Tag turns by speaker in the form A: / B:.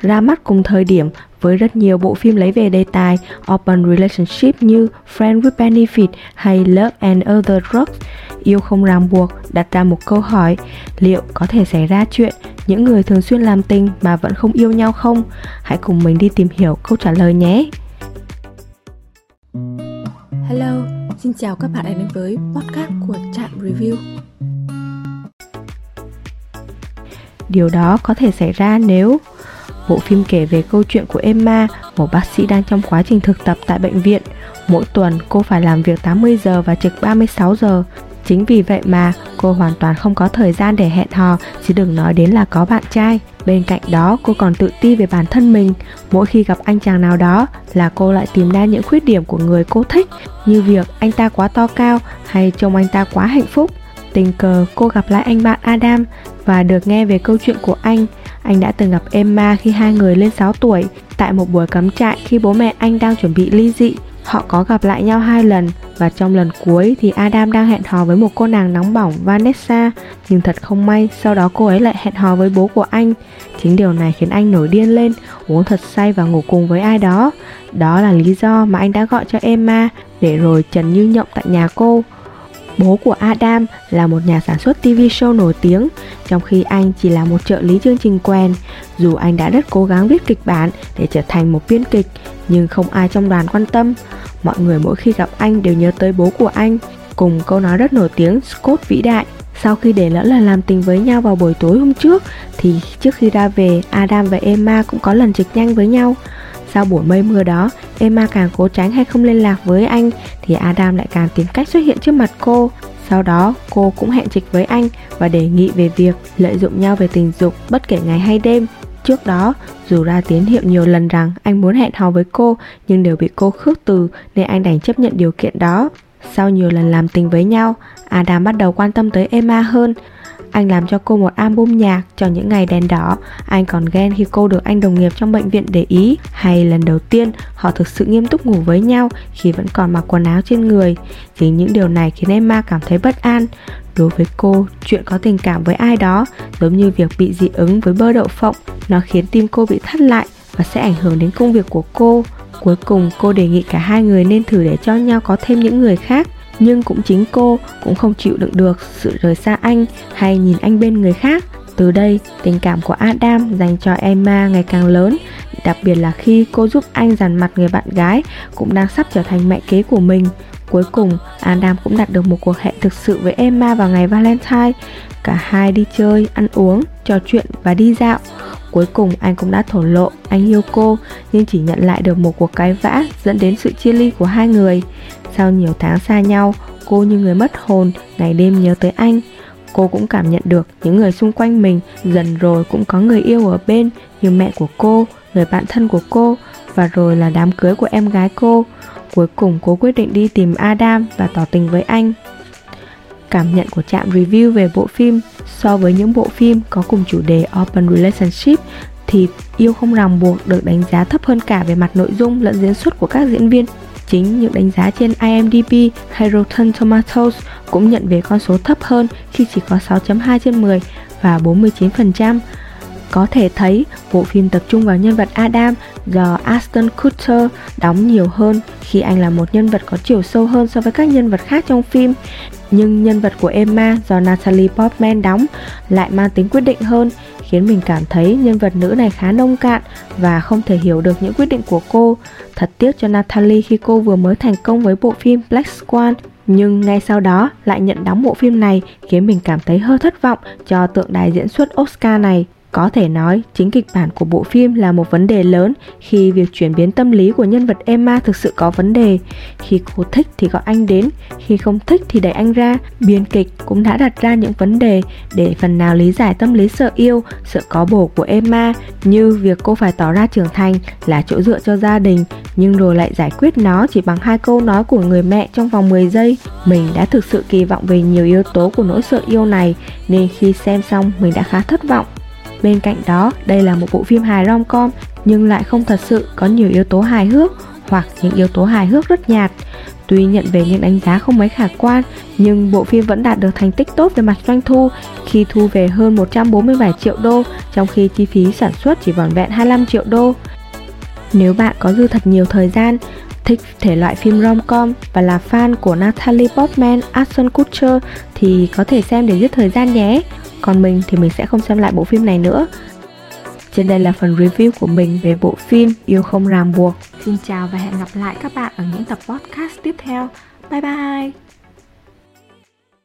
A: Ra mắt cùng thời điểm với rất nhiều bộ phim lấy về đề tài open relationship như Friend with Benefit hay Love and Other Drugs, yêu không ràng buộc đặt ra một câu hỏi liệu có thể xảy ra chuyện những người thường xuyên làm tình mà vẫn không yêu nhau không? Hãy cùng mình đi tìm hiểu câu trả lời nhé.
B: Hello, xin chào các bạn đã đến với podcast của Trạm Review.
A: Điều đó có thể xảy ra nếu Bộ phim kể về câu chuyện của Emma, một bác sĩ đang trong quá trình thực tập tại bệnh viện. Mỗi tuần cô phải làm việc 80 giờ và trực 36 giờ. Chính vì vậy mà cô hoàn toàn không có thời gian để hẹn hò, chứ đừng nói đến là có bạn trai. Bên cạnh đó, cô còn tự ti về bản thân mình. Mỗi khi gặp anh chàng nào đó là cô lại tìm ra những khuyết điểm của người cô thích, như việc anh ta quá to cao hay trông anh ta quá hạnh phúc. Tình cờ cô gặp lại anh bạn Adam và được nghe về câu chuyện của anh. Anh đã từng gặp Emma khi hai người lên 6 tuổi tại một buổi cắm trại khi bố mẹ anh đang chuẩn bị ly dị. Họ có gặp lại nhau hai lần và trong lần cuối thì Adam đang hẹn hò với một cô nàng nóng bỏng Vanessa nhưng thật không may sau đó cô ấy lại hẹn hò với bố của anh. Chính điều này khiến anh nổi điên lên, uống thật say và ngủ cùng với ai đó. Đó là lý do mà anh đã gọi cho Emma để rồi trần như nhộng tại nhà cô. Bố của Adam là một nhà sản xuất TV show nổi tiếng, trong khi anh chỉ là một trợ lý chương trình quen. Dù anh đã rất cố gắng viết kịch bản để trở thành một biên kịch, nhưng không ai trong đoàn quan tâm. Mọi người mỗi khi gặp anh đều nhớ tới bố của anh, cùng câu nói rất nổi tiếng Scott vĩ đại. Sau khi để lỡ là làm tình với nhau vào buổi tối hôm trước, thì trước khi ra về, Adam và Emma cũng có lần trực nhanh với nhau. Sau buổi mây mưa đó, Emma càng cố tránh hay không liên lạc với anh thì Adam lại càng tìm cách xuất hiện trước mặt cô. Sau đó, cô cũng hẹn trịch với anh và đề nghị về việc lợi dụng nhau về tình dục bất kể ngày hay đêm. Trước đó, dù ra tín hiệu nhiều lần rằng anh muốn hẹn hò với cô nhưng đều bị cô khước từ nên anh đành chấp nhận điều kiện đó. Sau nhiều lần làm tình với nhau, Adam bắt đầu quan tâm tới Emma hơn. Anh làm cho cô một album nhạc cho những ngày đèn đỏ. Anh còn ghen khi cô được anh đồng nghiệp trong bệnh viện để ý Hay lần đầu tiên họ thực sự nghiêm túc ngủ với nhau khi vẫn còn mặc quần áo trên người. Chính những điều này khiến Emma cảm thấy bất an. Đối với cô, chuyện có tình cảm với ai đó giống như việc bị dị ứng với bơ đậu phộng Nó khiến tim cô bị thắt lại và sẽ ảnh hưởng đến công việc của cô. Cuối cùng cô đề nghị cả hai người nên thử để cho nhau có thêm những người khác nhưng cũng chính cô cũng không chịu đựng được sự rời xa anh hay nhìn anh bên người khác. Từ đây, tình cảm của adam dành cho emma ngày càng lớn, đặc biệt là khi cô giúp anh dàn mặt người bạn gái cũng đang sắp trở thành mẹ kế của mình. Cuối cùng, adam cũng đạt được một cuộc hẹn thực sự với emma vào ngày valentine. Cả hai đi chơi, ăn uống, trò chuyện và đi dạo cuối cùng anh cũng đã thổ lộ anh yêu cô nhưng chỉ nhận lại được một cuộc cái vã dẫn đến sự chia ly của hai người sau nhiều tháng xa nhau, cô như người mất hồn, ngày đêm nhớ tới anh. Cô cũng cảm nhận được những người xung quanh mình dần rồi cũng có người yêu ở bên như mẹ của cô, người bạn thân của cô và rồi là đám cưới của em gái cô. Cuối cùng cô quyết định đi tìm Adam và tỏ tình với anh. Cảm nhận của trạm review về bộ phim so với những bộ phim có cùng chủ đề Open Relationship thì Yêu không ràng buộc được đánh giá thấp hơn cả về mặt nội dung lẫn diễn xuất của các diễn viên Chính những đánh giá trên IMDb hay Rotten Tomatoes cũng nhận về con số thấp hơn khi chỉ có 6.2 trên 10 và 49%. Có thể thấy, bộ phim tập trung vào nhân vật Adam do Aston Kutcher đóng nhiều hơn khi anh là một nhân vật có chiều sâu hơn so với các nhân vật khác trong phim. Nhưng nhân vật của Emma do Natalie Portman đóng lại mang tính quyết định hơn, khiến mình cảm thấy nhân vật nữ này khá nông cạn và không thể hiểu được những quyết định của cô. Thật tiếc cho Natalie khi cô vừa mới thành công với bộ phim Black Swan, nhưng ngay sau đó lại nhận đóng bộ phim này, khiến mình cảm thấy hơi thất vọng cho tượng đài diễn xuất Oscar này. Có thể nói, chính kịch bản của bộ phim là một vấn đề lớn khi việc chuyển biến tâm lý của nhân vật Emma thực sự có vấn đề. Khi cô thích thì gọi anh đến, khi không thích thì đẩy anh ra. Biên kịch cũng đã đặt ra những vấn đề để phần nào lý giải tâm lý sợ yêu, sợ có bổ của Emma, như việc cô phải tỏ ra trưởng thành là chỗ dựa cho gia đình, nhưng rồi lại giải quyết nó chỉ bằng hai câu nói của người mẹ trong vòng 10 giây. Mình đã thực sự kỳ vọng về nhiều yếu tố của nỗi sợ yêu này, nên khi xem xong mình đã khá thất vọng. Bên cạnh đó, đây là một bộ phim hài rom-com nhưng lại không thật sự có nhiều yếu tố hài hước hoặc những yếu tố hài hước rất nhạt. Tuy nhận về những đánh giá không mấy khả quan, nhưng bộ phim vẫn đạt được thành tích tốt về mặt doanh thu khi thu về hơn 147 triệu đô, trong khi chi phí sản xuất chỉ vỏn vẹn 25 triệu đô. Nếu bạn có dư thật nhiều thời gian, thích thể loại phim rom-com và là fan của Natalie Portman, Ashton Kutcher thì có thể xem để giết thời gian nhé. Còn mình thì mình sẽ không xem lại bộ phim này nữa. Trên đây là phần review của mình về bộ phim Yêu không ràng buộc. Xin chào và hẹn gặp lại các bạn ở những tập podcast tiếp theo. Bye bye!